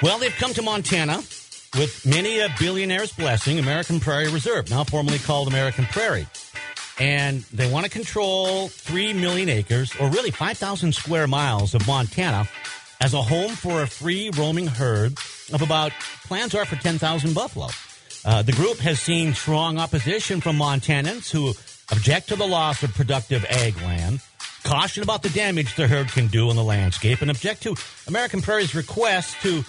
Well, they've come to Montana with many a billionaire's blessing, American Prairie Reserve, now formerly called American Prairie. And they want to control 3 million acres, or really 5,000 square miles of Montana, as a home for a free roaming herd of about, plans are for 10,000 buffalo. Uh, the group has seen strong opposition from Montanans who object to the loss of productive ag land, caution about the damage the herd can do on the landscape, and object to American Prairie's request to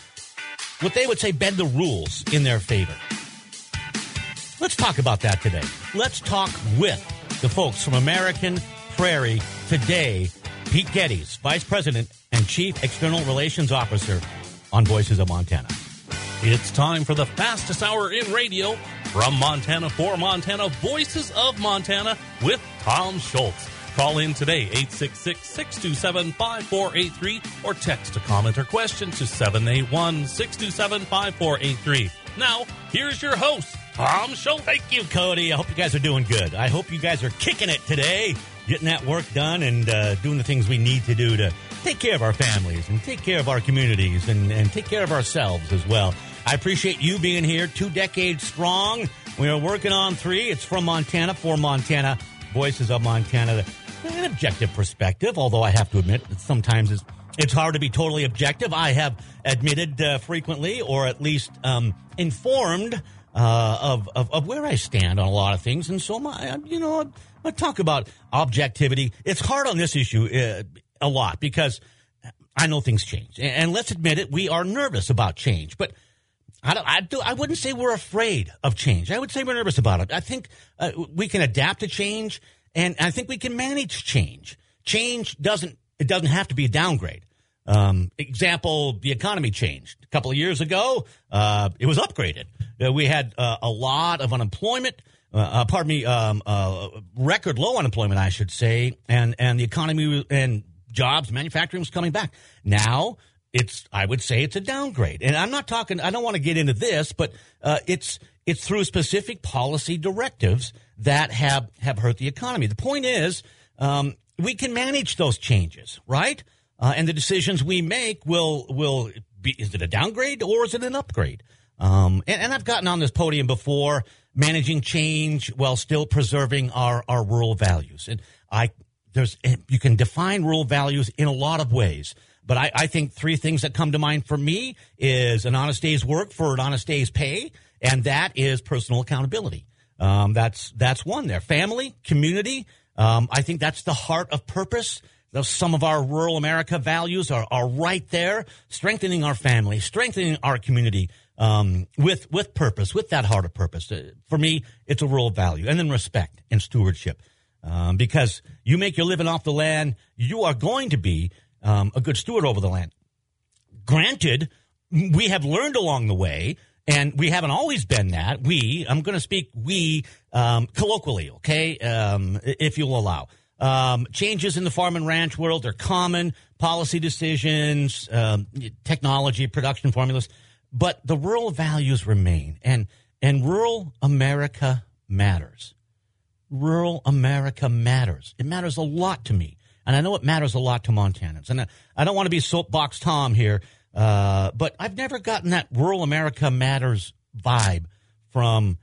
what they would say bend the rules in their favor. Let's talk about that today. Let's talk with the folks from American Prairie today. Pete Geddes, Vice President and Chief External Relations Officer on Voices of Montana. It's time for the fastest hour in radio from Montana for Montana, Voices of Montana with Tom Schultz. Call in today, 866 627 5483, or text a comment or question to 781 627 5483. Now, here's your host, Tom Schultz. Thank you, Cody. I hope you guys are doing good. I hope you guys are kicking it today, getting that work done and uh, doing the things we need to do to take care of our families and take care of our communities and, and take care of ourselves as well. I appreciate you being here, two decades strong. We are working on three. It's from Montana for Montana, Voices of Montana an objective perspective, although I have to admit that sometimes it's, it's hard to be totally objective. I have admitted uh, frequently, or at least um, informed uh, of, of, of where I stand on a lot of things, and so my you know I talk about objectivity. It's hard on this issue uh, a lot because I know things change, and, let's admit it, we are nervous about change, but. I, don't, I, do, I wouldn't say we're afraid of change. I would say we're nervous about it. I think uh, we can adapt to change and I think we can manage change. Change doesn't it doesn't have to be a downgrade. Um, example: the economy changed a couple of years ago. Uh, it was upgraded. Uh, we had uh, a lot of unemployment. Uh, uh, pardon me, um, record low unemployment, I should say, and and the economy and jobs, manufacturing was coming back. Now it's, I would say, it's a downgrade. And I'm not talking. I don't want to get into this, but it's it's through specific policy directives that have, have hurt the economy. The point is, um, we can manage those changes, right? Uh, and the decisions we make will will be is it a downgrade or is it an upgrade? Um, and, and, I've gotten on this podium before managing change while still preserving our, our rural values. And I there's you can define rural values in a lot of ways. But I, I think three things that come to mind for me is an honest day's work for an honest day's pay and that is personal accountability. Um, that's that's one there. Family, community. Um, I think that's the heart of purpose. Some of our rural America values are, are right there, strengthening our family, strengthening our community um, with with purpose, with that heart of purpose. Uh, for me, it's a rural value, and then respect and stewardship. Um, because you make your living off the land, you are going to be um, a good steward over the land. Granted, we have learned along the way and we haven't always been that. We, I'm going to speak we um, colloquially, okay, um, if you'll allow. Um, changes in the farm and ranch world are common, policy decisions, um, technology, production formulas, but the rural values remain. And, and rural America matters. Rural America matters. It matters a lot to me. And I know it matters a lot to Montanans. And I, I don't want to be soapbox Tom here, uh, but I've never gotten that rural America matters vibe from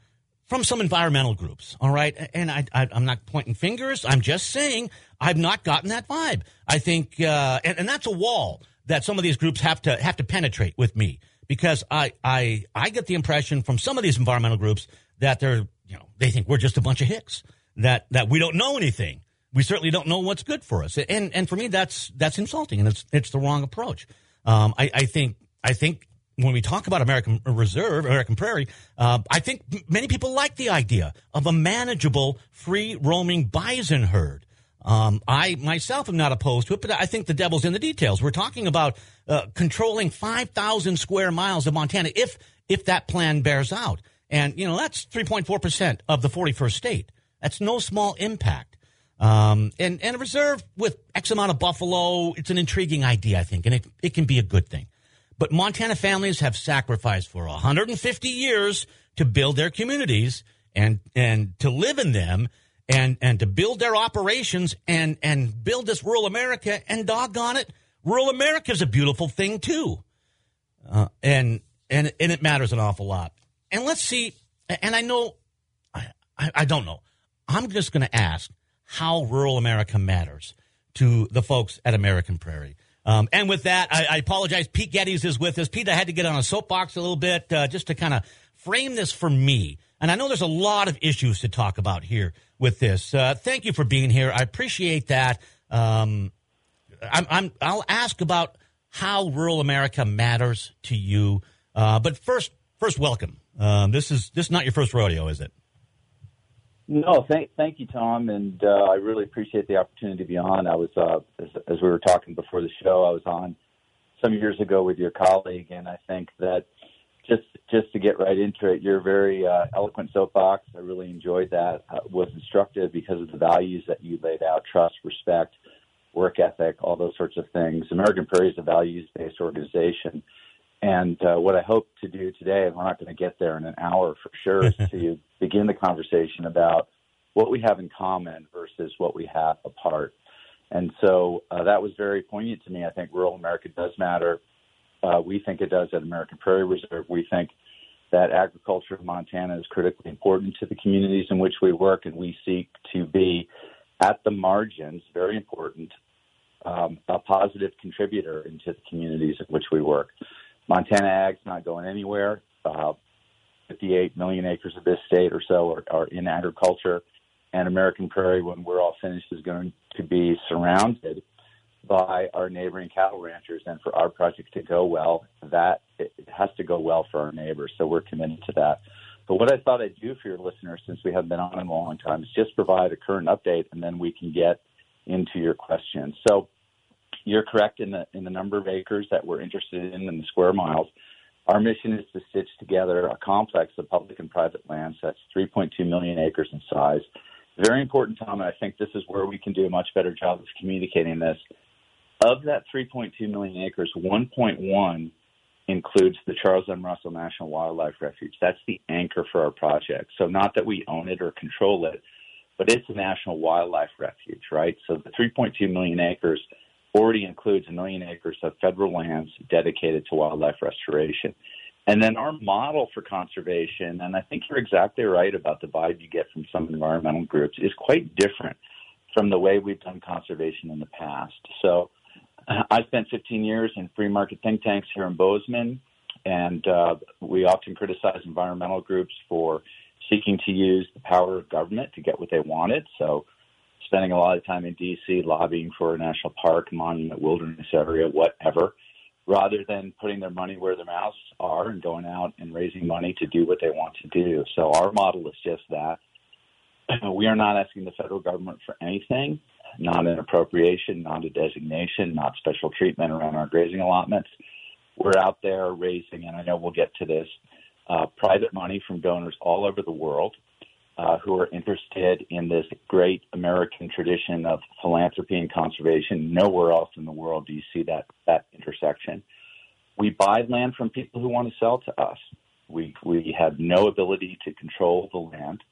from some environmental groups. All right, and I, I am not pointing fingers. I'm just saying I've not gotten that vibe. I think, uh, and, and that's a wall that some of these groups have to have to penetrate with me because I I I get the impression from some of these environmental groups that they're you know they think we're just a bunch of hicks that that we don't know anything. We certainly don't know what's good for us, and and for me that's that's insulting and it's it's the wrong approach. Um, I, I, think I think when we talk about American Reserve, American Prairie, uh, I think many people like the idea of a manageable, free roaming bison herd. Um, I myself am not opposed to it, but I think the devil's in the details. We're talking about uh, controlling 5,000 square miles of Montana if if that plan bears out. And, you know, that's 3.4% of the 41st state. That's no small impact. Um, and, and a reserve with X amount of buffalo, it's an intriguing idea, I think, and it, it can be a good thing. But Montana families have sacrificed for 150 years to build their communities and, and to live in them and, and to build their operations and, and build this rural America. And doggone it, rural America is a beautiful thing too. uh, and and and it matters an awful lot. And let's see. And I know, I I, I don't know. I'm just going to ask how rural America matters to the folks at American Prairie. Um, and with that, I, I, apologize. Pete Geddes is with us. Pete, I had to get on a soapbox a little bit uh, just to kind of frame this for me. And I know there's a lot of issues to talk about here with this. Uh, thank you for being here. I appreciate that. Um, I'm, I'm, I'll ask about how rural America matters to you. Uh, but first, first, welcome. Um, this is this is not your first rodeo, is it? No, thank thank you, Tom, and uh, I really appreciate the opportunity to be on. I was uh, as, as we were talking before the show, I was on some years ago with your colleague, and I think that just just to get right into it, your very uh, eloquent soapbox. I really enjoyed that. Uh, was instructive because of the values that you laid out: trust, respect, work ethic, all those sorts of things. American Prairie is a values based organization, and uh, what I hope to do today, and we're not going to get there in an hour for sure, is to begin the conversation about what we have in common versus what we have apart. And so uh, that was very poignant to me. I think rural America does matter. Uh, we think it does at American Prairie Reserve. We think that agriculture in Montana is critically important to the communities in which we work, and we seek to be at the margins, very important, um, a positive contributor into the communities in which we work. Montana Ag's not going anywhere. Uh, 58 million acres of this state or so are, are in agriculture. And American Prairie, when we're all finished, is going to be surrounded by our neighboring cattle ranchers. And for our project to go well, that it has to go well for our neighbors. So we're committed to that. But what I thought I'd do for your listeners, since we haven't been on in a long time, is just provide a current update, and then we can get into your questions. So you're correct in the in the number of acres that we're interested in and the square miles. Our mission is to stitch together a complex of public and private lands that's 3.2 million acres in size. Very important, Tom, and I think this is where we can do a much better job of communicating this. Of that 3.2 million acres, 1.1 includes the Charles M. Russell National Wildlife Refuge. That's the anchor for our project. So, not that we own it or control it, but it's a national wildlife refuge, right? So, the 3.2 million acres already includes a million acres of federal lands dedicated to wildlife restoration. And then our model for conservation, and I think you're exactly right about the vibe you get from some environmental groups, is quite different from the way we've done conservation in the past. So uh, I spent 15 years in free market think tanks here in Bozeman, and uh, we often criticize environmental groups for seeking to use the power of government to get what they wanted. So spending a lot of time in D.C. lobbying for a national park, monument, wilderness area, whatever, rather than putting their money where their mouths are and going out and raising money to do what they want to do. So our model is just that. We are not asking the federal government for anything, not an appropriation, not a designation, not special treatment around our grazing allotments. We're out there raising, and I know we'll get to this, uh, private money from donors all over the world uh, who are interested in this great American tradition of philanthropy and conservation. Nowhere else in the world do you see that that intersection. We buy land from people who want to sell to us. We we have no ability to control the land,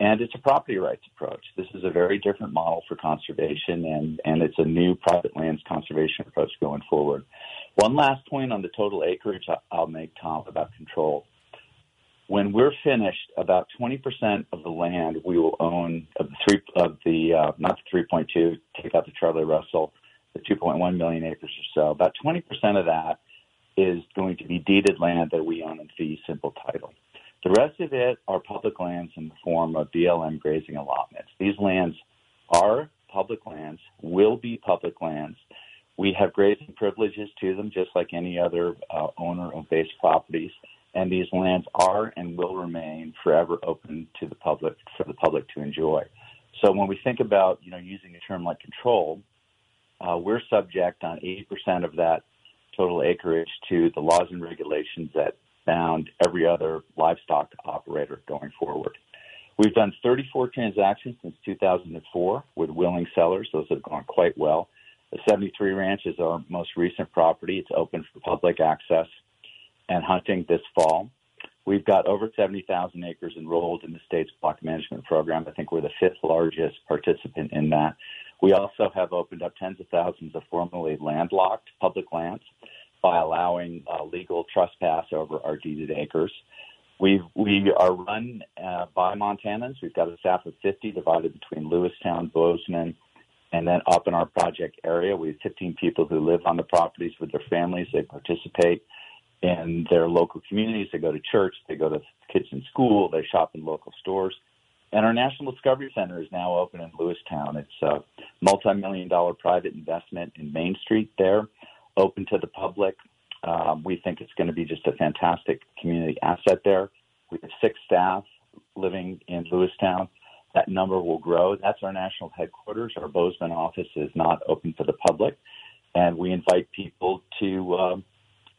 and it's a property rights approach. This is a very different model for conservation, and and it's a new private lands conservation approach going forward. One last point on the total acreage I'll make, Tom, about control when we're finished, about 20% of the land we will own of the three of the uh, not the 3.2, take out the Charlie Russell, the 2.1 million acres or so. About 20% of that is going to be deeded land that we own in fee simple title. The rest of it are public lands in the form of BLM grazing allotments. These lands are public lands, will be public lands. We have grazing privileges to them, just like any other uh, owner of base properties and these lands are and will remain forever open to the public for the public to enjoy. So when we think about you know using a term like control, uh, we're subject on 80% of that total acreage to the laws and regulations that bound every other livestock operator going forward. We've done 34 transactions since 2004 with willing sellers. Those have gone quite well. The 73 Ranch is our most recent property. It's open for public access and hunting this fall. We've got over 70,000 acres enrolled in the state's block management program. I think we're the fifth largest participant in that. We also have opened up tens of thousands of formerly landlocked public lands by allowing uh, illegal trespass over our deeded acres. We we are run uh, by Montanans. We've got a staff of 50 divided between Lewistown, Bozeman, and then up in our project area. We have 15 people who live on the properties with their families. They participate in their local communities. They go to church. They go to kids in school. They shop in local stores. And our National Discovery Center is now open in Lewistown. It's a multi-million dollar private investment in Main Street there, open to the public. Um, we think it's going to be just a fantastic community asset there. We have six staff living in Lewistown. That number will grow. That's our national headquarters. Our Bozeman office is not open to the public, and we invite people to um,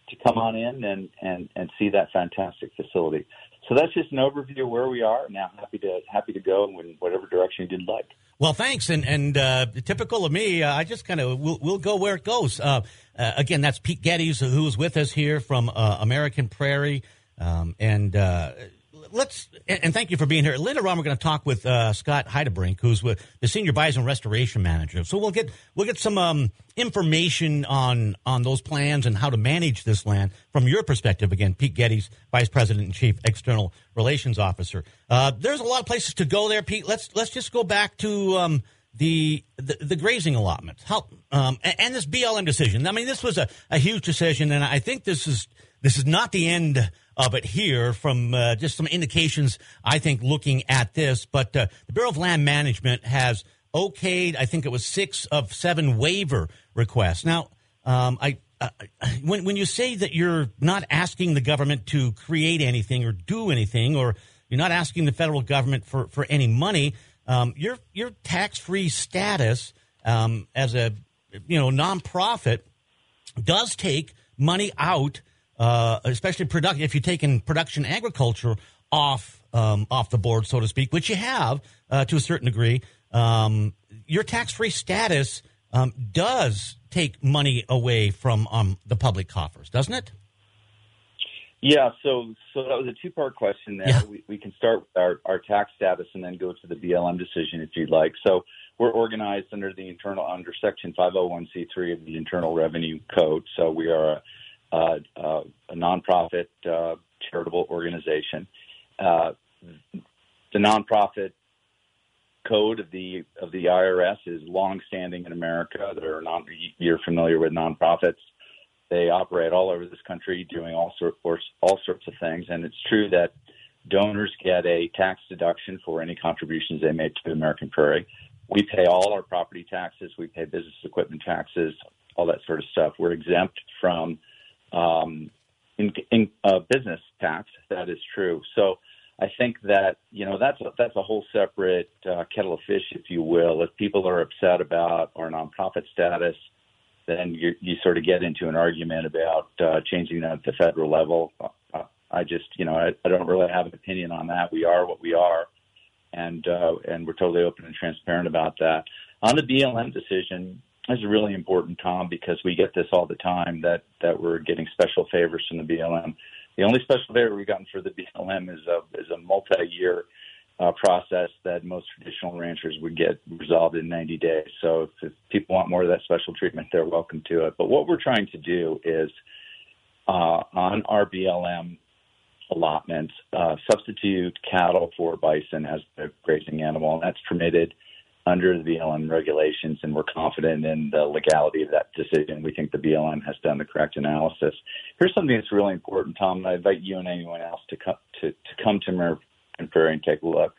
to come on in and, and, and see that fantastic facility. So that's just an overview of where we are. Now, happy to happy to go in whatever direction you'd like. Well, thanks. And and uh, typical of me, uh, I just kind of we'll, we'll, go where it goes. Uh, uh again, that's Pete Geddes, who's with us here from uh, American Prairie, um, and uh, let's and thank you for being here. Later on, we're going to talk with uh, Scott Heidebrink, who's with the senior bison restoration manager. So we'll get we'll get some um, information on on those plans and how to manage this land from your perspective. Again, Pete Geddes, vice president and chief external relations officer. Uh, there's a lot of places to go there, Pete. Let's let's just go back to. Um, the, the, the grazing allotments, how um, and, and, this BLM decision. I mean, this was a, a huge decision, and I think this is this is not the end of it here from uh, just some indications, I think, looking at this. But uh, the Bureau of Land Management has okayed, I think it was six of seven waiver requests. Now, um, I, uh, when, when you say that you're not asking the government to create anything or do anything, or you're not asking the federal government for, for any money, um, your, your tax free status um, as a you know nonprofit does take money out uh, especially production. If you're taking production agriculture off um, off the board, so to speak, which you have uh, to a certain degree, um, your tax free status um, does take money away from um, the public coffers, doesn't it? Yeah, so so that was a two part question there. Yeah. We, we can start with our, our tax status and then go to the BLM decision if you'd like. So we're organized under the internal under Section 501c3 of the Internal Revenue Code. So we are a uh, uh, a nonprofit uh, charitable organization. Uh, the nonprofit code of the of the IRS is longstanding in America. They're non, you're familiar with nonprofits. They operate all over this country, doing all sorts all sorts of things. And it's true that donors get a tax deduction for any contributions they make to American Prairie. We pay all our property taxes. We pay business equipment taxes, all that sort of stuff. We're exempt from um, in, in uh, business tax. That is true. So I think that you know that's a, that's a whole separate uh, kettle of fish, if you will. If people are upset about our nonprofit status, then you, you sort of get into an argument about uh, changing that at the federal level. Uh, I just you know I, I don't really have an opinion on that. We are what we are, and uh, and we're totally open and transparent about that. On the BLM decision, this is really important, Tom, because we get this all the time that that we're getting special favors from the BLM. The only special favor we've gotten for the BLM is a is a multi-year uh, process that most traditional ranchers would get resolved in 90 days. So if, if, people want more of that special treatment, they're welcome to it. But what we're trying to do is uh, on our BLM allotments, uh, substitute cattle for bison as the grazing animal, and that's permitted under the BLM regulations, and we're confident in the legality of that decision. We think the BLM has done the correct analysis. Here's something that's really important, Tom, and I invite you and anyone else to come to, to come to American Prairie and take a look.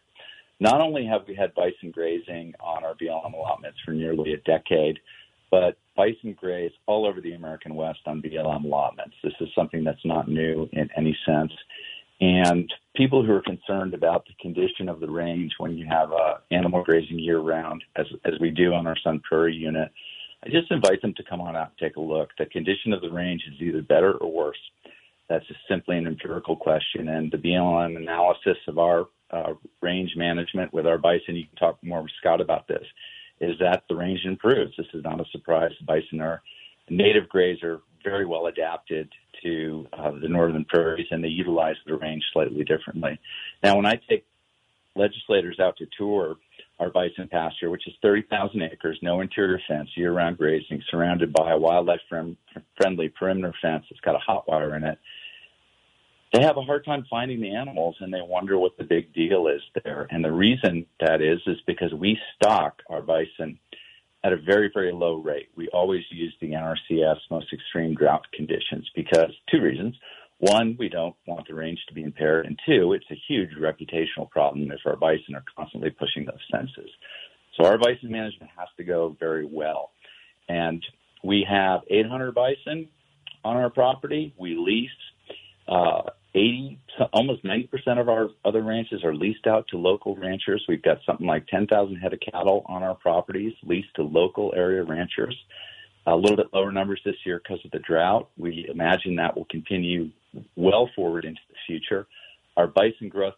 Not only have we had bison grazing on our BLM allotments for nearly a decade, but bison graze all over the American West on BLM allotments. This is something that's not new in any sense. And people who are concerned about the condition of the range when you have uh, animal grazing year round, as, as we do on our Sun Prairie unit, I just invite them to come on out and take a look. The condition of the range is either better or worse. That's just simply an empirical question. And the BLM analysis of our uh, range management with our bison, you can talk more with Scott about this, is that the range improves. This is not a surprise. Bison are native grazer, very well adapted to uh, the northern prairies, and they utilize the range slightly differently. Now, when I take legislators out to tour our bison pasture, which is 30,000 acres, no interior fence, year-round grazing, surrounded by a wildlife friendly perimeter fence that's got a hot wire in it, they have a hard time finding the animals and they wonder what the big deal is there. And the reason that is is because we stock our bison at a very, very low rate. We always use the NRCS most extreme drought conditions because two reasons. One, we don't want the range to be impaired, and two, it's a huge reputational problem if our bison are constantly pushing those fences. So our bison management has to go very well. And we have 800 bison on our property. We lease uh, 80, almost 90% of our other ranches are leased out to local ranchers. We've got something like 10,000 head of cattle on our properties leased to local area ranchers. A little bit lower numbers this year because of the drought. We imagine that will continue well forward into the future. Our bison growth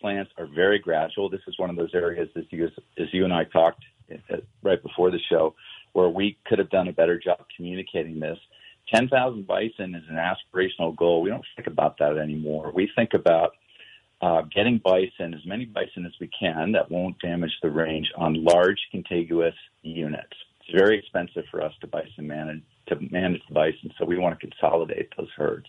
plans are very gradual. This is one of those areas, as you, as you and I talked uh, right before the show, where we could have done a better job communicating this. 10,000 bison is an aspirational goal. We don't think about that anymore. We think about uh, getting bison, as many bison as we can, that won't damage the range on large contiguous units. It's very expensive for us to bison manage to manage the bison, so we want to consolidate those herds.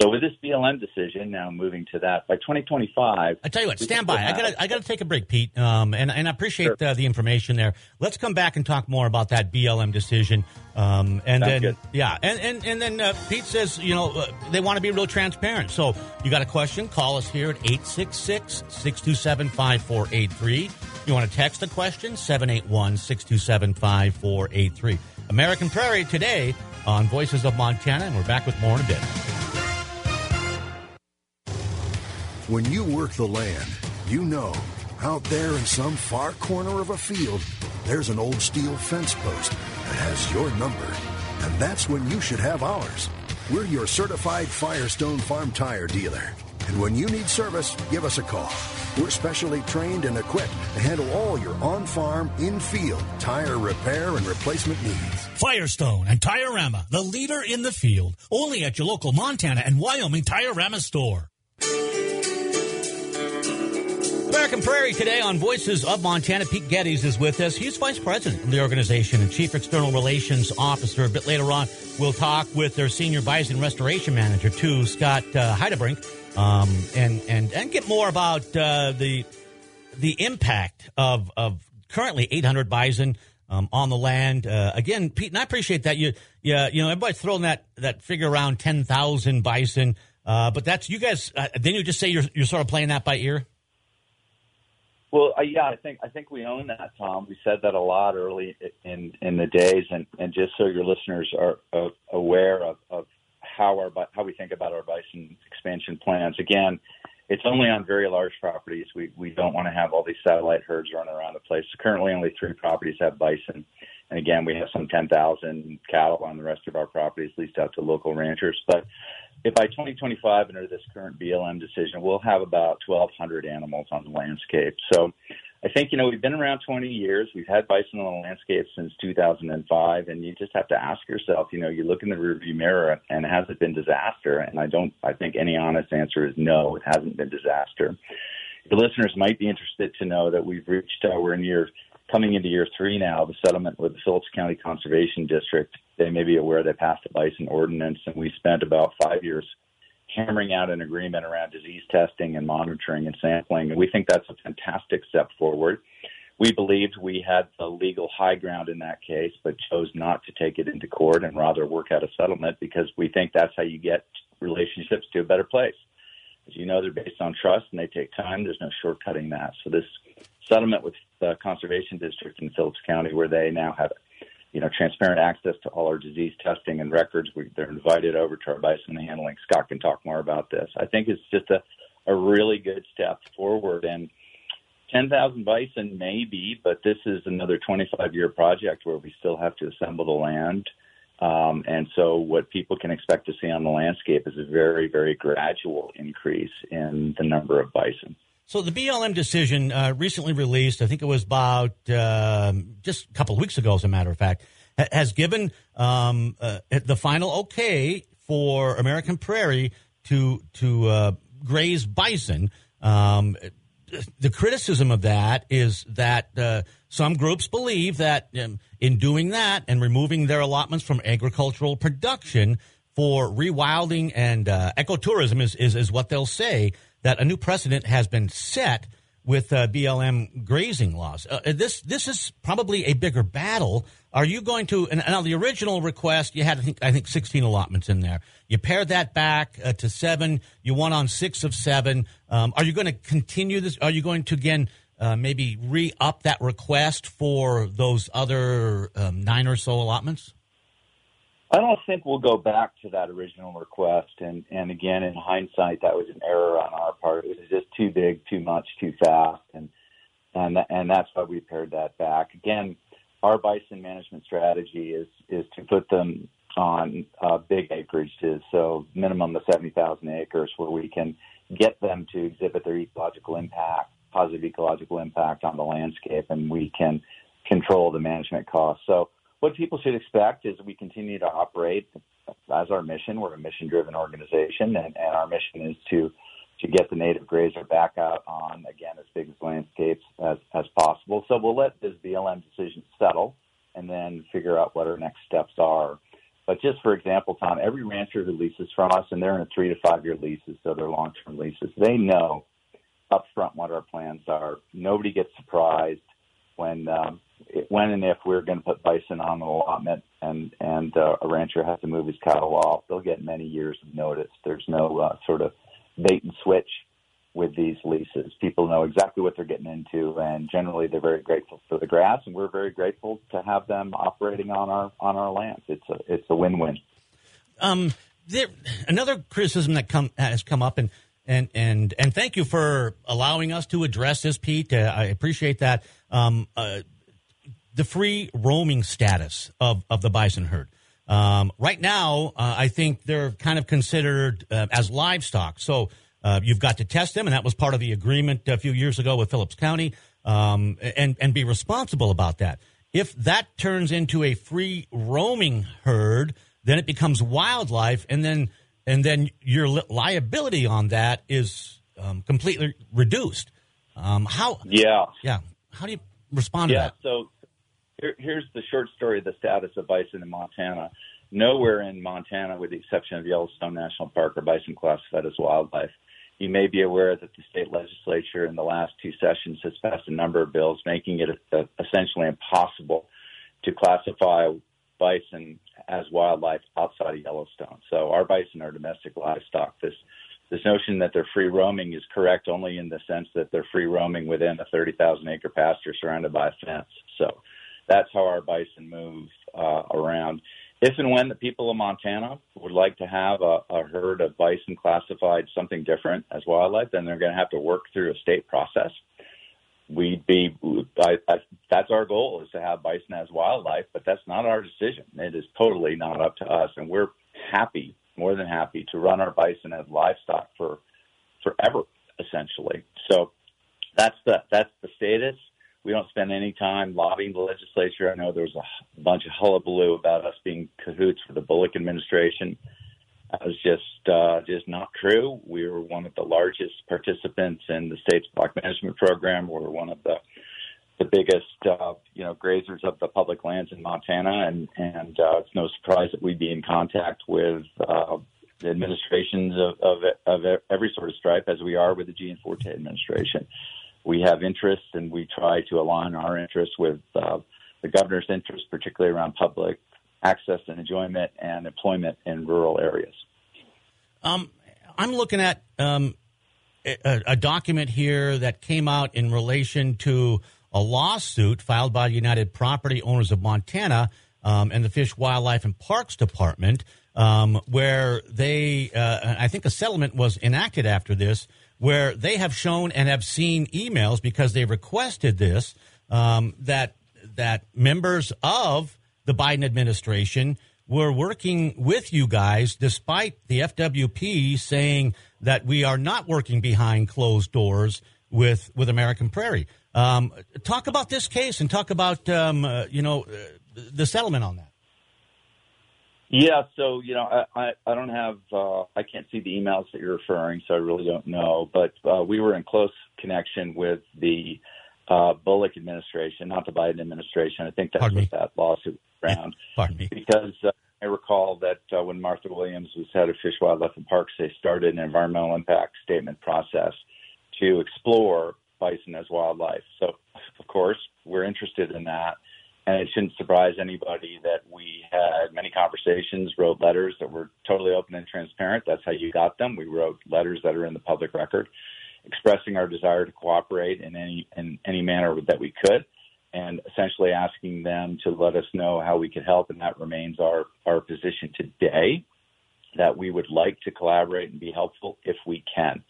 So with this BLM decision, now moving to that by 2025. I tell you what, stand by. I got I got to take a break, Pete. Um, and and I appreciate sure. uh, the information there. Let's come back and talk more about that BLM decision. Um, and Sounds then good. yeah, and and and then uh, Pete says you know uh, they want to be real transparent. So you got a question? Call us here at 866-627-5483. You want to text a question? 781-627-5483. American Prairie today on Voices of Montana, and we're back with more in a bit. When you work the land, you know out there in some far corner of a field, there's an old steel fence post that has your number. And that's when you should have ours. We're your certified Firestone Farm Tire dealer. And when you need service, give us a call. We're specially trained and equipped to handle all your on farm, in field tire repair and replacement needs. Firestone and Tirerama, the leader in the field. Only at your local Montana and Wyoming Tirerama store. American Prairie today on Voices of Montana. Pete Geddes is with us. He's vice president of the organization and chief external relations officer. A bit later on, we'll talk with their senior bison restoration manager, too, Scott uh, Heidebrink, um, and, and, and get more about uh, the, the impact of, of currently 800 bison um, on the land. Uh, again, Pete, and I appreciate that. You, yeah, you know, everybody's throwing that, that figure around 10,000 bison. Uh, but that's you guys. Uh, then you just say you're you're sort of playing that by ear. Well, uh, yeah, I think I think we own that, Tom. We said that a lot early in in the days, and and just so your listeners are uh, aware of, of how our how we think about our bison expansion plans. Again, it's only on very large properties. We we don't want to have all these satellite herds running around the place. So currently, only three properties have bison, and again, we have some ten thousand cattle on the rest of our properties leased out to local ranchers. But if by 2025, under this current BLM decision, we'll have about 1,200 animals on the landscape. So I think, you know, we've been around 20 years. We've had bison on the landscape since 2005. And you just have to ask yourself, you know, you look in the rearview mirror and has it been disaster? And I don't, I think any honest answer is no, it hasn't been disaster. The listeners might be interested to know that we've reached, uh, we're in year coming into year three now, the settlement with the Phillips County Conservation District. They may be aware they passed a bison ordinance, and we spent about five years hammering out an agreement around disease testing and monitoring and sampling. And we think that's a fantastic step forward. We believed we had the legal high ground in that case, but chose not to take it into court and rather work out a settlement because we think that's how you get relationships to a better place. As you know, they're based on trust and they take time. There's no shortcutting that. So this settlement with the conservation district in Phillips County, where they now have, you know, transparent access to all our disease testing and records, we, they're invited over to our bison handling. Scott can talk more about this. I think it's just a, a really good step forward and. 10,000 bison, maybe, but this is another 25 year project where we still have to assemble the land. Um, and so, what people can expect to see on the landscape is a very, very gradual increase in the number of bison. So, the BLM decision uh, recently released, I think it was about uh, just a couple of weeks ago, as a matter of fact, ha- has given um, uh, the final okay for American Prairie to to uh, graze bison. Um, the criticism of that is that uh, some groups believe that um, in doing that and removing their allotments from agricultural production for rewilding and uh, ecotourism is, is, is what they'll say that a new precedent has been set with uh, BLM grazing laws. Uh, this this is probably a bigger battle. Are you going to? And now the original request you had I think I think 16 allotments in there. You pared that back uh, to seven. You won on six of seven. Um, are you going to continue this? Are you going to again? Uh, maybe re up that request for those other um, nine or so allotments? I don't think we'll go back to that original request. And, and again, in hindsight, that was an error on our part. It was just too big, too much, too fast. And, and, and that's why we pared that back. Again, our bison management strategy is, is to put them on uh, big acreages, so minimum of 70,000 acres where we can get them to exhibit their ecological impact, positive ecological impact on the landscape, and we can control the management costs. So what people should expect is we continue to operate as our mission. We're a mission driven organization, and, and our mission is to to get the native grazer back out on again as big as landscapes as, as possible. So we'll let this BLM decision settle and then figure out what our next steps are. But just for example, Tom, every rancher who leases from us, and they're in a three to five year leases, so they're long term leases, they know upfront what our plans are. Nobody gets surprised when um, when and if we're going to put bison on the allotment and and uh, a rancher has to move his cattle off, they'll get many years of notice. There's no uh, sort of bait and switch with these leases. People know exactly what they're getting into, and generally they're very grateful for the grass, and we're very grateful to have them operating on our on our lands. It's a it's a win win. Um, there another criticism that come has come up and. And, and and thank you for allowing us to address this, Pete. Uh, I appreciate that. Um, uh, the free roaming status of, of the bison herd. Um, right now, uh, I think they're kind of considered uh, as livestock. So uh, you've got to test them, and that was part of the agreement a few years ago with Phillips County, um, and and be responsible about that. If that turns into a free roaming herd, then it becomes wildlife, and then and then your li- liability on that is um, completely reduced. Um, how? Yeah, yeah. How do you respond yeah, to that? Yeah. So here, here's the short story of the status of bison in Montana. Nowhere in Montana, with the exception of Yellowstone National Park, are bison classified as wildlife. You may be aware that the state legislature in the last two sessions has passed a number of bills making it uh, essentially impossible to classify bison as wildlife outside of Yellowstone. So our bison are domestic livestock. This this notion that they're free roaming is correct only in the sense that they're free roaming within a 30,000 acre pasture surrounded by a fence. So that's how our bison move uh, around. If and when the people of Montana would like to have a, a herd of bison classified something different as wildlife, then they're going to have to work through a state process. We'd be, I, I, that's our goal is to have bison as wildlife, but that's not our decision. It is totally not up to us, and we're happy, more than happy, to run our bison as livestock for forever, essentially. So that's the that's the status we don't spend any time lobbying the legislature. I know there was a bunch of hullabaloo about us being cahoots for the Bullock administration. That was just uh, just not true. We were one of the largest participants in the state's block management program. We were one of the the biggest uh, you know grazers of the public lands in Montana, and and uh, it's no surprise that we'd be in contact with uh, the administrations of, of of every sort of stripe as we are with the Gianforte administration we have interests and we try to align our interests with uh, the governor's interests, particularly around public access and enjoyment and employment in rural areas. Um, I'm looking at um, a, a, document here that came out in relation to a lawsuit filed by United Property Owners of Montana um, and the Fish, Wildlife, and Parks Department, um, where they, uh, I think a settlement was enacted after this where they have shown and have seen emails because they requested this um, that that members of the Biden administration were working with you guys despite the FWP saying that we are not working behind closed doors with with American Prairie. Um, talk about this case and talk about um, uh, you know uh, the settlement on that. Yeah, so you know, I I, I don't have uh, I can't see the emails that you're referring, so I really don't know. But uh, we were in close connection with the uh, Bullock administration, not the Biden administration. I think that's Pardon what me. that lawsuit was around. Pardon me. Because uh, I recall that uh, when Martha Williams was head of Fish, Wildlife, and Parks, they started an environmental impact statement process to explore bison as wildlife. So, of course, we're interested in that. And it shouldn't surprise anybody that we had many conversations, wrote letters that were totally open and transparent. That's how you got them. We wrote letters that are in the public record, expressing our desire to cooperate in any in any manner that we could, and essentially asking them to let us know how we could help. And that remains our our position today. That we would like to collaborate and be helpful if we can.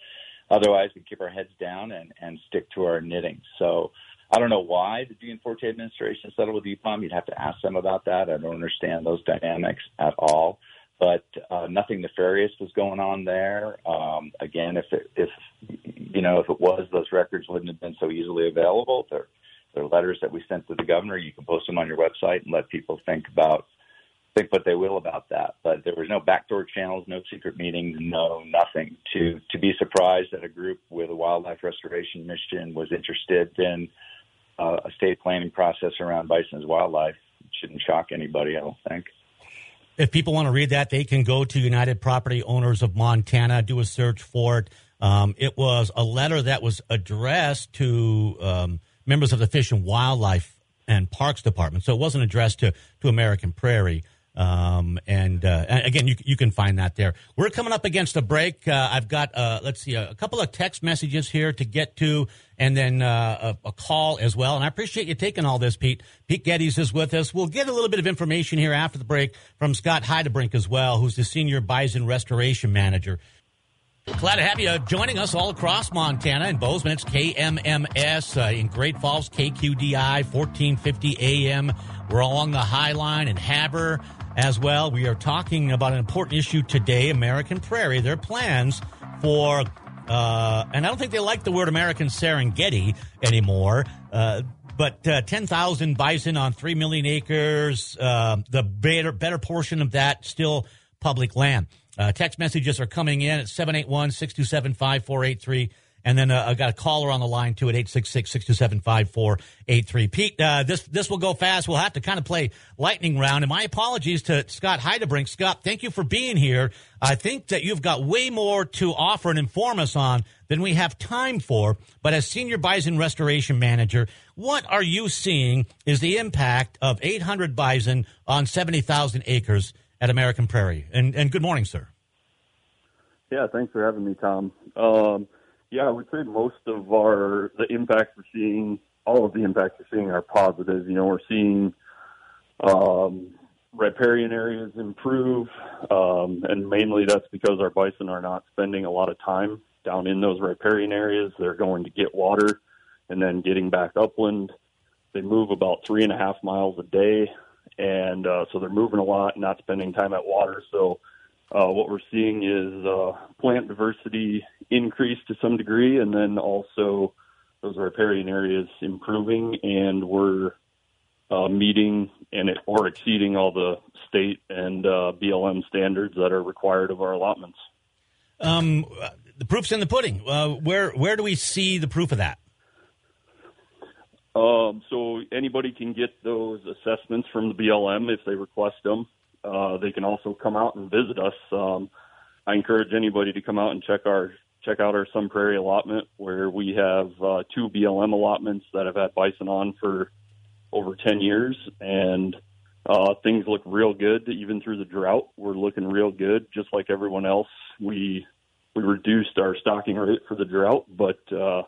Otherwise, we keep our heads down and, and stick to our knitting. So I don't know why the Gianforte administration settled with UPOM. You'd have to ask them about that. I don't understand those dynamics at all. But uh, nothing nefarious was going on there. Um, again, if it, if you know if it was, those records wouldn't have been so easily available. They're, they're letters that we sent to the governor. You can post them on your website and let people think about think what they will about that. But there was no backdoor channels, no secret meetings, no nothing. To to be surprised that a group with a wildlife restoration mission was interested in uh, a state planning process around bison's wildlife shouldn't shock anybody. I don't think. If people want to read that, they can go to United Property Owners of Montana, do a search for it. Um, it was a letter that was addressed to um, members of the Fish and Wildlife and Parks Department, so it wasn't addressed to to American Prairie. Um, and, uh, again, you, you can find that there. We're coming up against a break. Uh, I've got, uh, let's see, a, a couple of text messages here to get to, and then uh, a, a call as well. And I appreciate you taking all this, Pete. Pete Geddes is with us. We'll get a little bit of information here after the break from Scott Heidebrink as well, who's the senior bison restoration manager. Glad to have you joining us all across Montana. In Bozeman, it's KMMS. Uh, in Great Falls, KQDI, 1450 AM. We're along the High Line in Havre as well. We are talking about an important issue today American Prairie, their plans for, uh, and I don't think they like the word American Serengeti anymore. Uh, but uh, 10,000 bison on 3 million acres, uh, the better, better portion of that still public land. Uh, text messages are coming in at 781 627 5483. And then uh, I got a caller on the line too at 866-627-5483. Pete, uh, this this will go fast. We'll have to kind of play lightning round. And my apologies to Scott Heidebrink. Scott, thank you for being here. I think that you've got way more to offer and inform us on than we have time for. But as senior bison restoration manager, what are you seeing is the impact of 800 bison on 70,000 acres at American Prairie? And, and good morning, sir. Yeah, thanks for having me, Tom. Um, yeah, I would say most of our the impacts we're seeing, all of the impacts we're seeing are positive. You know, we're seeing um, riparian areas improve, um, and mainly that's because our bison are not spending a lot of time down in those riparian areas. They're going to get water and then getting back upland. They move about three and a half miles a day, and uh, so they're moving a lot, and not spending time at water. So uh, what we're seeing is uh, plant diversity increase to some degree, and then also those riparian areas improving, and we're uh, meeting and or exceeding all the state and uh, BLM standards that are required of our allotments. Um, the proof's in the pudding. Uh, where where do we see the proof of that? Um, so anybody can get those assessments from the BLM if they request them. Uh, they can also come out and visit us. Um, I encourage anybody to come out and check our check out our Sun Prairie allotment, where we have uh, two BLM allotments that have had bison on for over ten years, and uh, things look real good. Even through the drought, we're looking real good. Just like everyone else, we we reduced our stocking rate for the drought, but uh,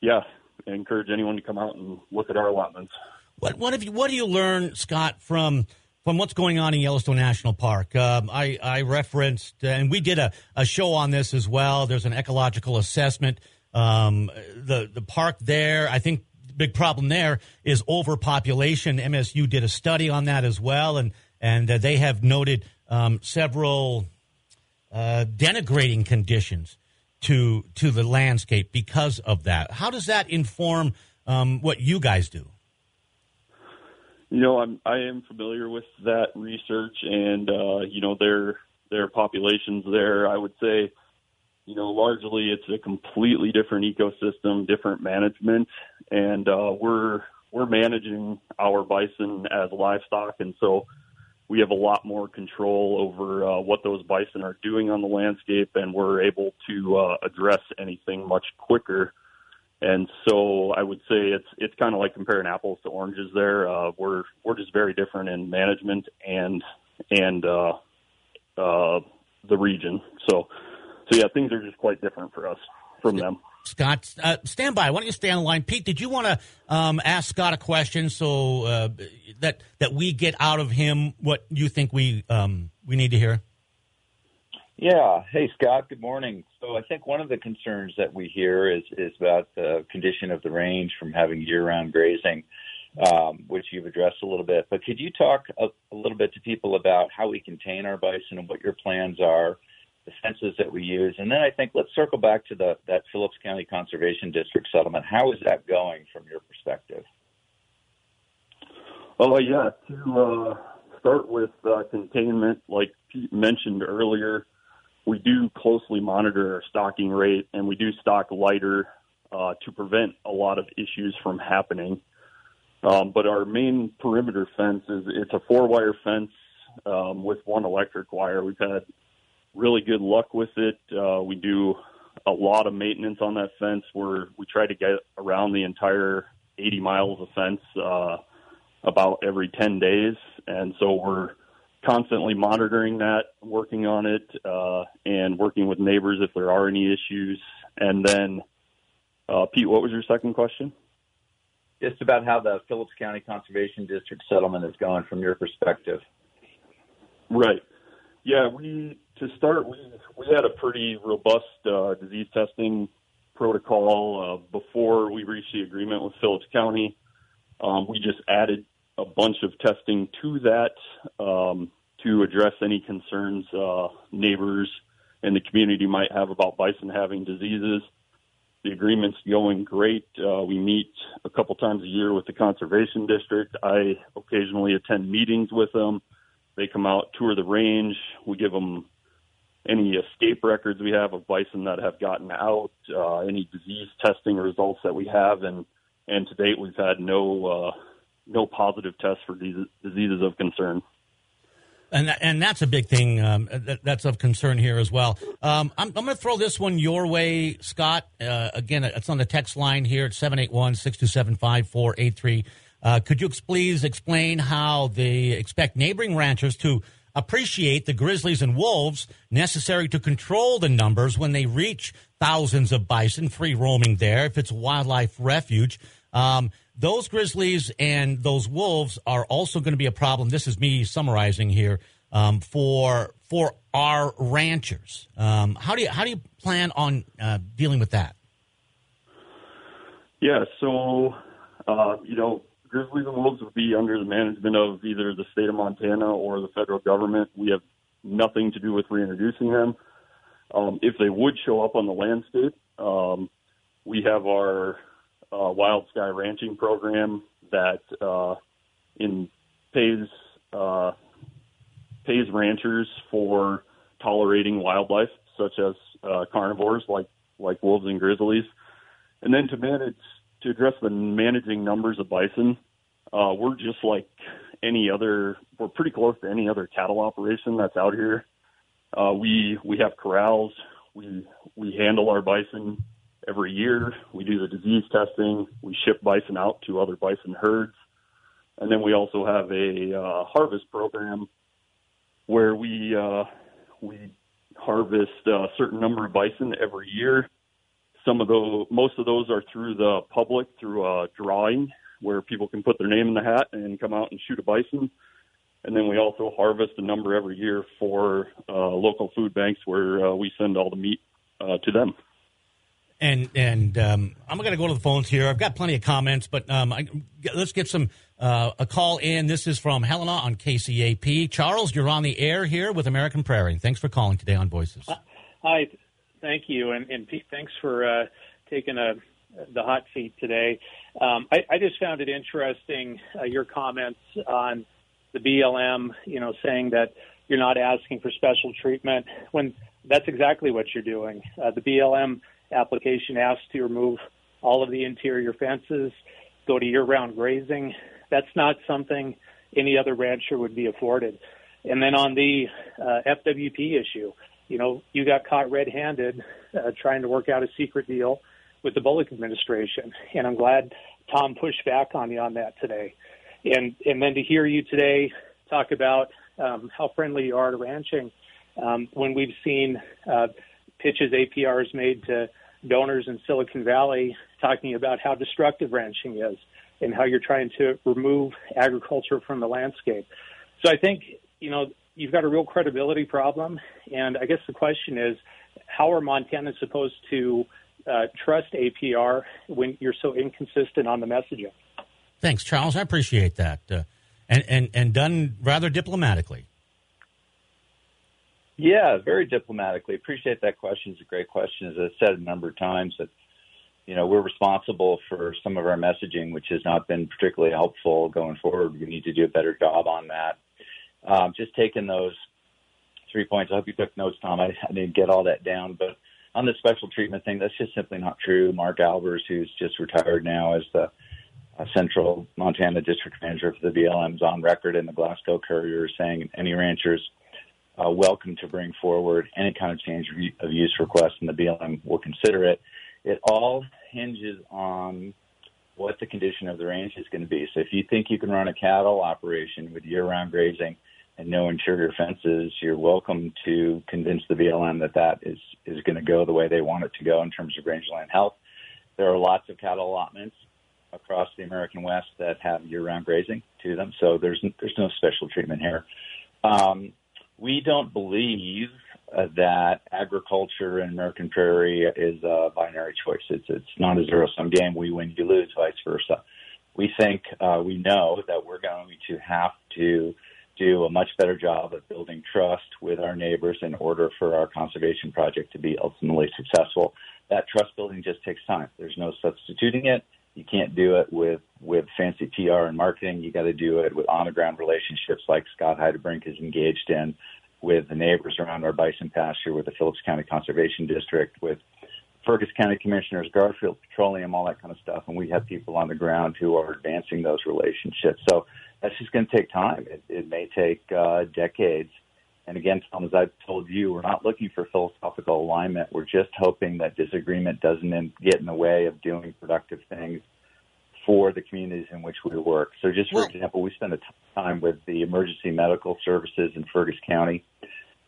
yeah, I encourage anyone to come out and look at our allotments. What what have you what do you learn, Scott, from from what's going on in Yellowstone National Park? Um, I I referenced and we did a, a show on this as well. There's an ecological assessment. Um, the the park there, I think. the Big problem there is overpopulation. MSU did a study on that as well, and and uh, they have noted um, several uh, denigrating conditions to to the landscape because of that. How does that inform um, what you guys do? You know, I'm I am familiar with that research, and uh, you know their their populations there. I would say you know, largely it's a completely different ecosystem, different management, and uh, we're we're managing our bison as livestock, and so we have a lot more control over uh, what those bison are doing on the landscape, and we're able to uh, address anything much quicker. And so I would say it's it's kind of like comparing apples to oranges. There, uh, we're we're just very different in management and and uh, uh, the region. So so yeah, things are just quite different for us from them. Scott, uh, stand by. Why don't you stay on the line, Pete? Did you want to um, ask Scott a question so uh, that that we get out of him what you think we um, we need to hear? Yeah. Hey, Scott. Good morning. So I think one of the concerns that we hear is is about the condition of the range from having year-round grazing, um, which you've addressed a little bit. But could you talk a, a little bit to people about how we contain our bison and what your plans are? the fences that we use. And then I think let's circle back to the that Phillips County Conservation District settlement. How is that going from your perspective? Oh yeah, to uh, start with uh, containment, like Pete mentioned earlier, we do closely monitor our stocking rate, and we do stock lighter uh, to prevent a lot of issues from happening. Um, but our main perimeter fence is it's a four wire fence um, with one electric wire. We've had really good luck with it. Uh, we do a lot of maintenance on that fence. We're we try to get around the entire 80 miles of fence uh, about every 10 days, and so we're constantly monitoring that, working on it, uh, and working with neighbors if there are any issues. And then, uh, Pete, what was your second question? Just about how the Phillips County Conservation District settlement is going from your perspective. Right. Yeah, we to start, we we had a pretty robust uh, disease testing protocol uh, before we reached the agreement with Phillips County. Um, we just added a bunch of testing to that um, to address any concerns uh, neighbors and the community might have about bison having diseases. The agreement's going great. Uh, we meet a couple times a year with the conservation district. I occasionally attend meetings with them. They come out, tour the range. We give them any escape records we have of bison that have gotten out, uh, any disease testing results that we have, and and to date we've had no uh, no positive tests for diseases of concern. And and that's a big thing um, that, that's of concern here as well. Um, I'm, I'm going to throw this one your way, Scott. Uh, again, it's on the text line here at 781 627 5483. Uh, could you please explain how they expect neighboring ranchers to appreciate the grizzlies and wolves necessary to control the numbers when they reach thousands of bison free roaming there if it's a wildlife refuge. Um, those grizzlies and those wolves are also going to be a problem. This is me summarizing here um, for for our ranchers. Um, how do you how do you plan on uh, dealing with that? Yeah, so uh, you know grizzlies and wolves would be under the management of either the state of Montana or the federal government. We have nothing to do with reintroducing them. Um, if they would show up on the landscape, um, we have our uh, Wild Sky Ranching program that uh, in pays uh, pays ranchers for tolerating wildlife such as uh, carnivores like like wolves and grizzlies, and then to manage to address the managing numbers of bison, uh, we're just like any other. We're pretty close to any other cattle operation that's out here. Uh, we we have corrals. We we handle our bison every year. We do the disease testing. We ship bison out to other bison herds, and then we also have a uh, harvest program where we uh, we harvest a certain number of bison every year some of those, most of those are through the public through a drawing where people can put their name in the hat and come out and shoot a bison. And then we also harvest a number every year for uh, local food banks where uh, we send all the meat uh, to them. And and um, I'm going to go to the phones here. I've got plenty of comments, but um, I, let's get some uh, a call in. This is from Helena on KCAP. Charles, you're on the air here with American Prairie. Thanks for calling today on Voices. Hi, Thank you, and, and Pete, thanks for uh, taking a, the hot seat today. Um, I, I, just found it interesting uh, your comments on the BLM. You know, saying that you're not asking for special treatment when that's exactly what you're doing. Uh, the BLM application asks to remove all of the interior fences, go to year-round grazing. That's not something any other rancher would be afforded. And then on the uh, FWP issue, you know, you got caught red-handed uh, trying to work out a secret deal with the Bullock administration, and I'm glad Tom pushed back on you on that today. And and then to hear you today talk about um, how friendly you are to ranching, um, when we've seen uh, pitches APRs made to donors in Silicon Valley talking about how destructive ranching is and how you're trying to remove agriculture from the landscape. So I think you know you've got a real credibility problem, and I guess the question is, how are Montanans supposed to uh, trust APR when you're so inconsistent on the messaging? Thanks, Charles. I appreciate that, uh, and and and done rather diplomatically. Yeah, very diplomatically. Appreciate that question. It's a great question. As I said a number of times, that you know we're responsible for some of our messaging, which has not been particularly helpful going forward. We need to do a better job on that. Um, just taking those three points. I hope you took notes, Tom. I, I didn't get all that down, but on the special treatment thing, that's just simply not true. Mark Albers, who's just retired now as the uh, Central Montana District Manager for the BLM, is on record in the Glasgow Courier saying any ranchers uh, welcome to bring forward any kind of change of use request, and the BLM will consider it. It all hinges on what the condition of the range is going to be. So if you think you can run a cattle operation with year-round grazing and no interior fences, you're welcome to convince the BLM that that is is going to go the way they want it to go in terms of rangeland health. There are lots of cattle allotments across the American West that have year-round grazing to them, so there's there's no special treatment here. Um, we don't believe uh, that agriculture in American Prairie is a binary choice. It's it's not a zero sum game. We win, you lose, vice versa. We think uh, we know that we're going to have to do a much better job of building trust with our neighbors in order for our conservation project to be ultimately successful. That trust building just takes time. There's no substituting it. You can't do it with with fancy PR and marketing. You got to do it with on the ground relationships like Scott Heidebrink is engaged in with the neighbors around our bison pasture, with the Phillips County Conservation District, with Fergus County Commissioners, Garfield Petroleum, all that kind of stuff. And we have people on the ground who are advancing those relationships. So that's just going to take time. It, it may take uh, decades. And again, Tom, as I've told you, we're not looking for philosophical alignment. We're just hoping that disagreement doesn't get in the way of doing productive things for the communities in which we work. So, just for example, we spend a ton of time with the emergency medical services in Fergus County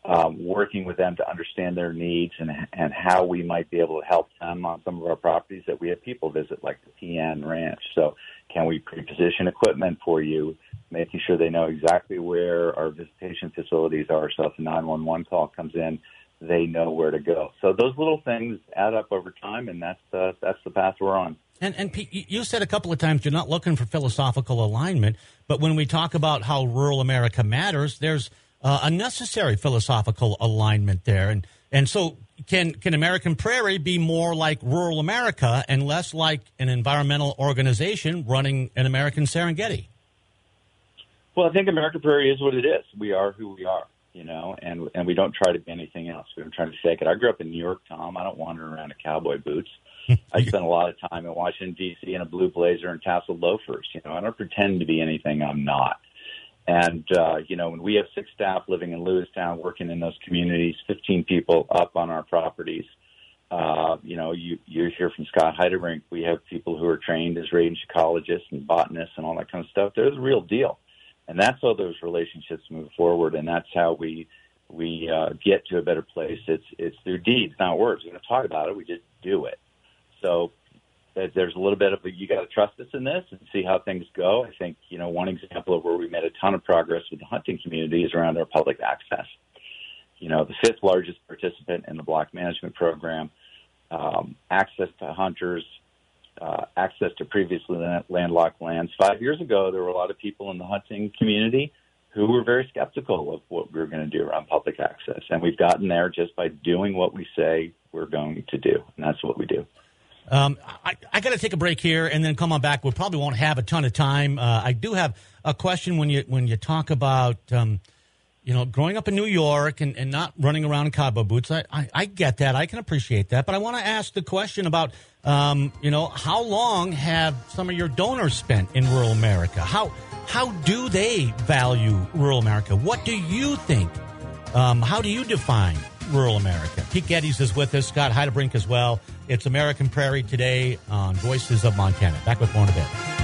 um, working with them to understand their needs and and how we might be able to help them on some of our properties that we have people visit, like the PN Ranch. So, can we pre-position equipment for you, making sure they know exactly where our visitation facilities are, so if a 911 call comes in, they know where to go. So those little things add up over time, and that's the that's the path we're on. And and Pete, you said a couple of times you're not looking for philosophical alignment, but when we talk about how rural America matters, there's uh, a necessary philosophical alignment there. And and so can can American Prairie be more like rural America and less like an environmental organization running an American Serengeti? Well, I think American Prairie is what it is. We are who we are, you know, and and we don't try to be anything else. We don't try to fake it. I grew up in New York, Tom. I don't wander around in cowboy boots. I spent a lot of time in Washington D.C. in a blue blazer and tasseled loafers. You know, I don't pretend to be anything I'm not. And, uh, you know, when we have six staff living in Lewistown, working in those communities, 15 people up on our properties, uh, you know, you, you hear from Scott Heidebrink. we have people who are trained as range ecologists and botanists and all that kind of stuff. They're the real deal. And that's how those relationships move forward. And that's how we, we, uh, get to a better place. It's, it's through deeds, not words. We don't talk about it. We just do it. So there's a little bit of a, you got to trust us in this and see how things go. I think you know one example of where we made a ton of progress with the hunting community is around our public access. You know, the fifth largest participant in the block management program, um, access to hunters, uh, access to previously landlocked lands. Five years ago, there were a lot of people in the hunting community who were very skeptical of what we were going to do around public access, and we've gotten there just by doing what we say we're going to do, and that's what we do. Um, I, I got to take a break here and then come on back. We probably won't have a ton of time. Uh, I do have a question when you when you talk about um, you know, growing up in New York and, and not running around in cowboy boots, I, I, I get that. I can appreciate that. But I want to ask the question about, um, you know, how long have some of your donors spent in rural America? How, how do they value rural America? What do you think? Um, how do you define rural America? Pete Geddes is with us, Scott Heidebrink as well. It's American Prairie today on Voices of Montana. Back with more in a bit.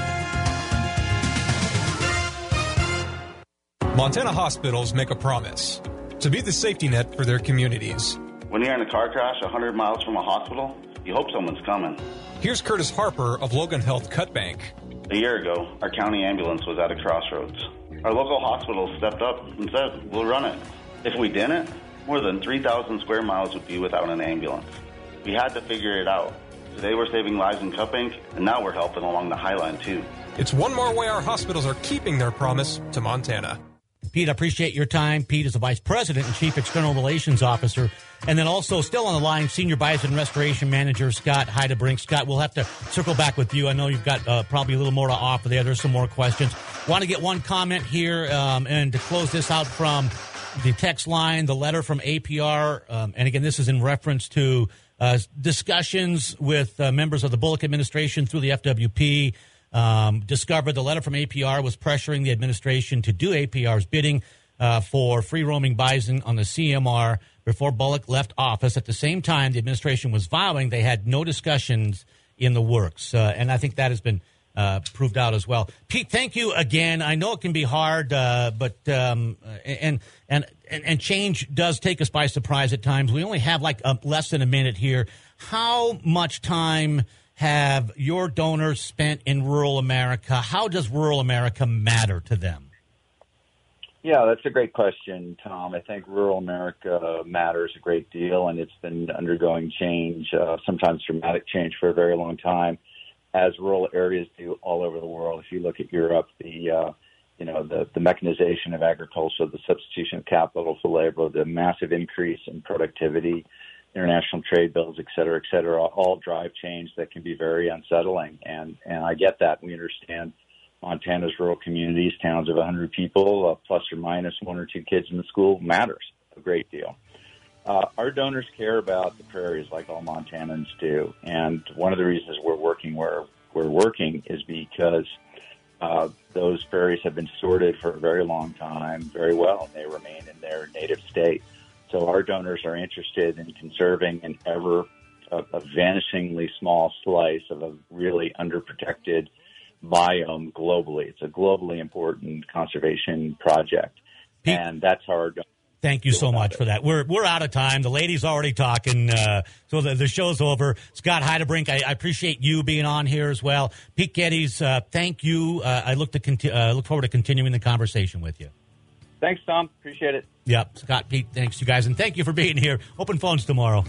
Montana hospitals make a promise to be the safety net for their communities. When you're in a car crash 100 miles from a hospital, you hope someone's coming. Here's Curtis Harper of Logan Health Cut Bank. A year ago, our county ambulance was at a crossroads. Our local hospital stepped up and said, We'll run it. If we didn't, more than 3,000 square miles would be without an ambulance. We had to figure it out. Today we're saving lives in Cut Bank, and now we're helping along the Highline too. It's one more way our hospitals are keeping their promise to Montana. Pete, I appreciate your time. Pete is the Vice President and Chief External Relations Officer. And then also, still on the line, Senior Bison Restoration Manager Scott Heidebrink. Scott, we'll have to circle back with you. I know you've got uh, probably a little more to offer there. There's some more questions. Want to get one comment here um, and to close this out from the text line, the letter from APR. Um, and again, this is in reference to uh, discussions with uh, members of the Bullock administration through the FWP um, discovered the letter from APR was pressuring the administration to do APR's bidding uh, for free roaming bison on the CMR before Bullock left office. At the same time, the administration was vowing they had no discussions in the works. Uh, and I think that has been uh, proved out as well. Pete, thank you again. I know it can be hard, uh, but um, and, and and and change does take us by surprise at times. We only have like a, less than a minute here. How much time? Have your donors spent in rural America? How does rural America matter to them? Yeah, that's a great question, Tom. I think rural America matters a great deal, and it's been undergoing change, uh, sometimes dramatic change, for a very long time, as rural areas do all over the world. If you look at Europe, the uh, you know the, the mechanization of agriculture, the substitution of capital for labor, the massive increase in productivity, international trade bills, et cetera, et cetera, all drive change that can be very unsettling. And, and I get that. We understand Montana's rural communities, towns of 100 people, uh, plus or minus one or two kids in the school, matters a great deal. Uh, our donors care about the prairies like all Montanans do. And one of the reasons we're working where we're working is because uh, those prairies have been sorted for a very long time very well, and they remain in their native state. So our donors are interested in conserving an ever a, a vanishingly small slice of a really underprotected biome globally. It's a globally important conservation project, Pete, and that's our. Thank you so much for that. We're we're out of time. The lady's already talking, uh, so the, the show's over. Scott Heidebrink, I, I, appreciate you being on here as well. Pete Geddes, uh, thank you. Uh, I look to conti- uh, look forward to continuing the conversation with you. Thanks, Tom. Appreciate it. Yep. Scott, Pete, thanks you guys. And thank you for being here. Open phones tomorrow.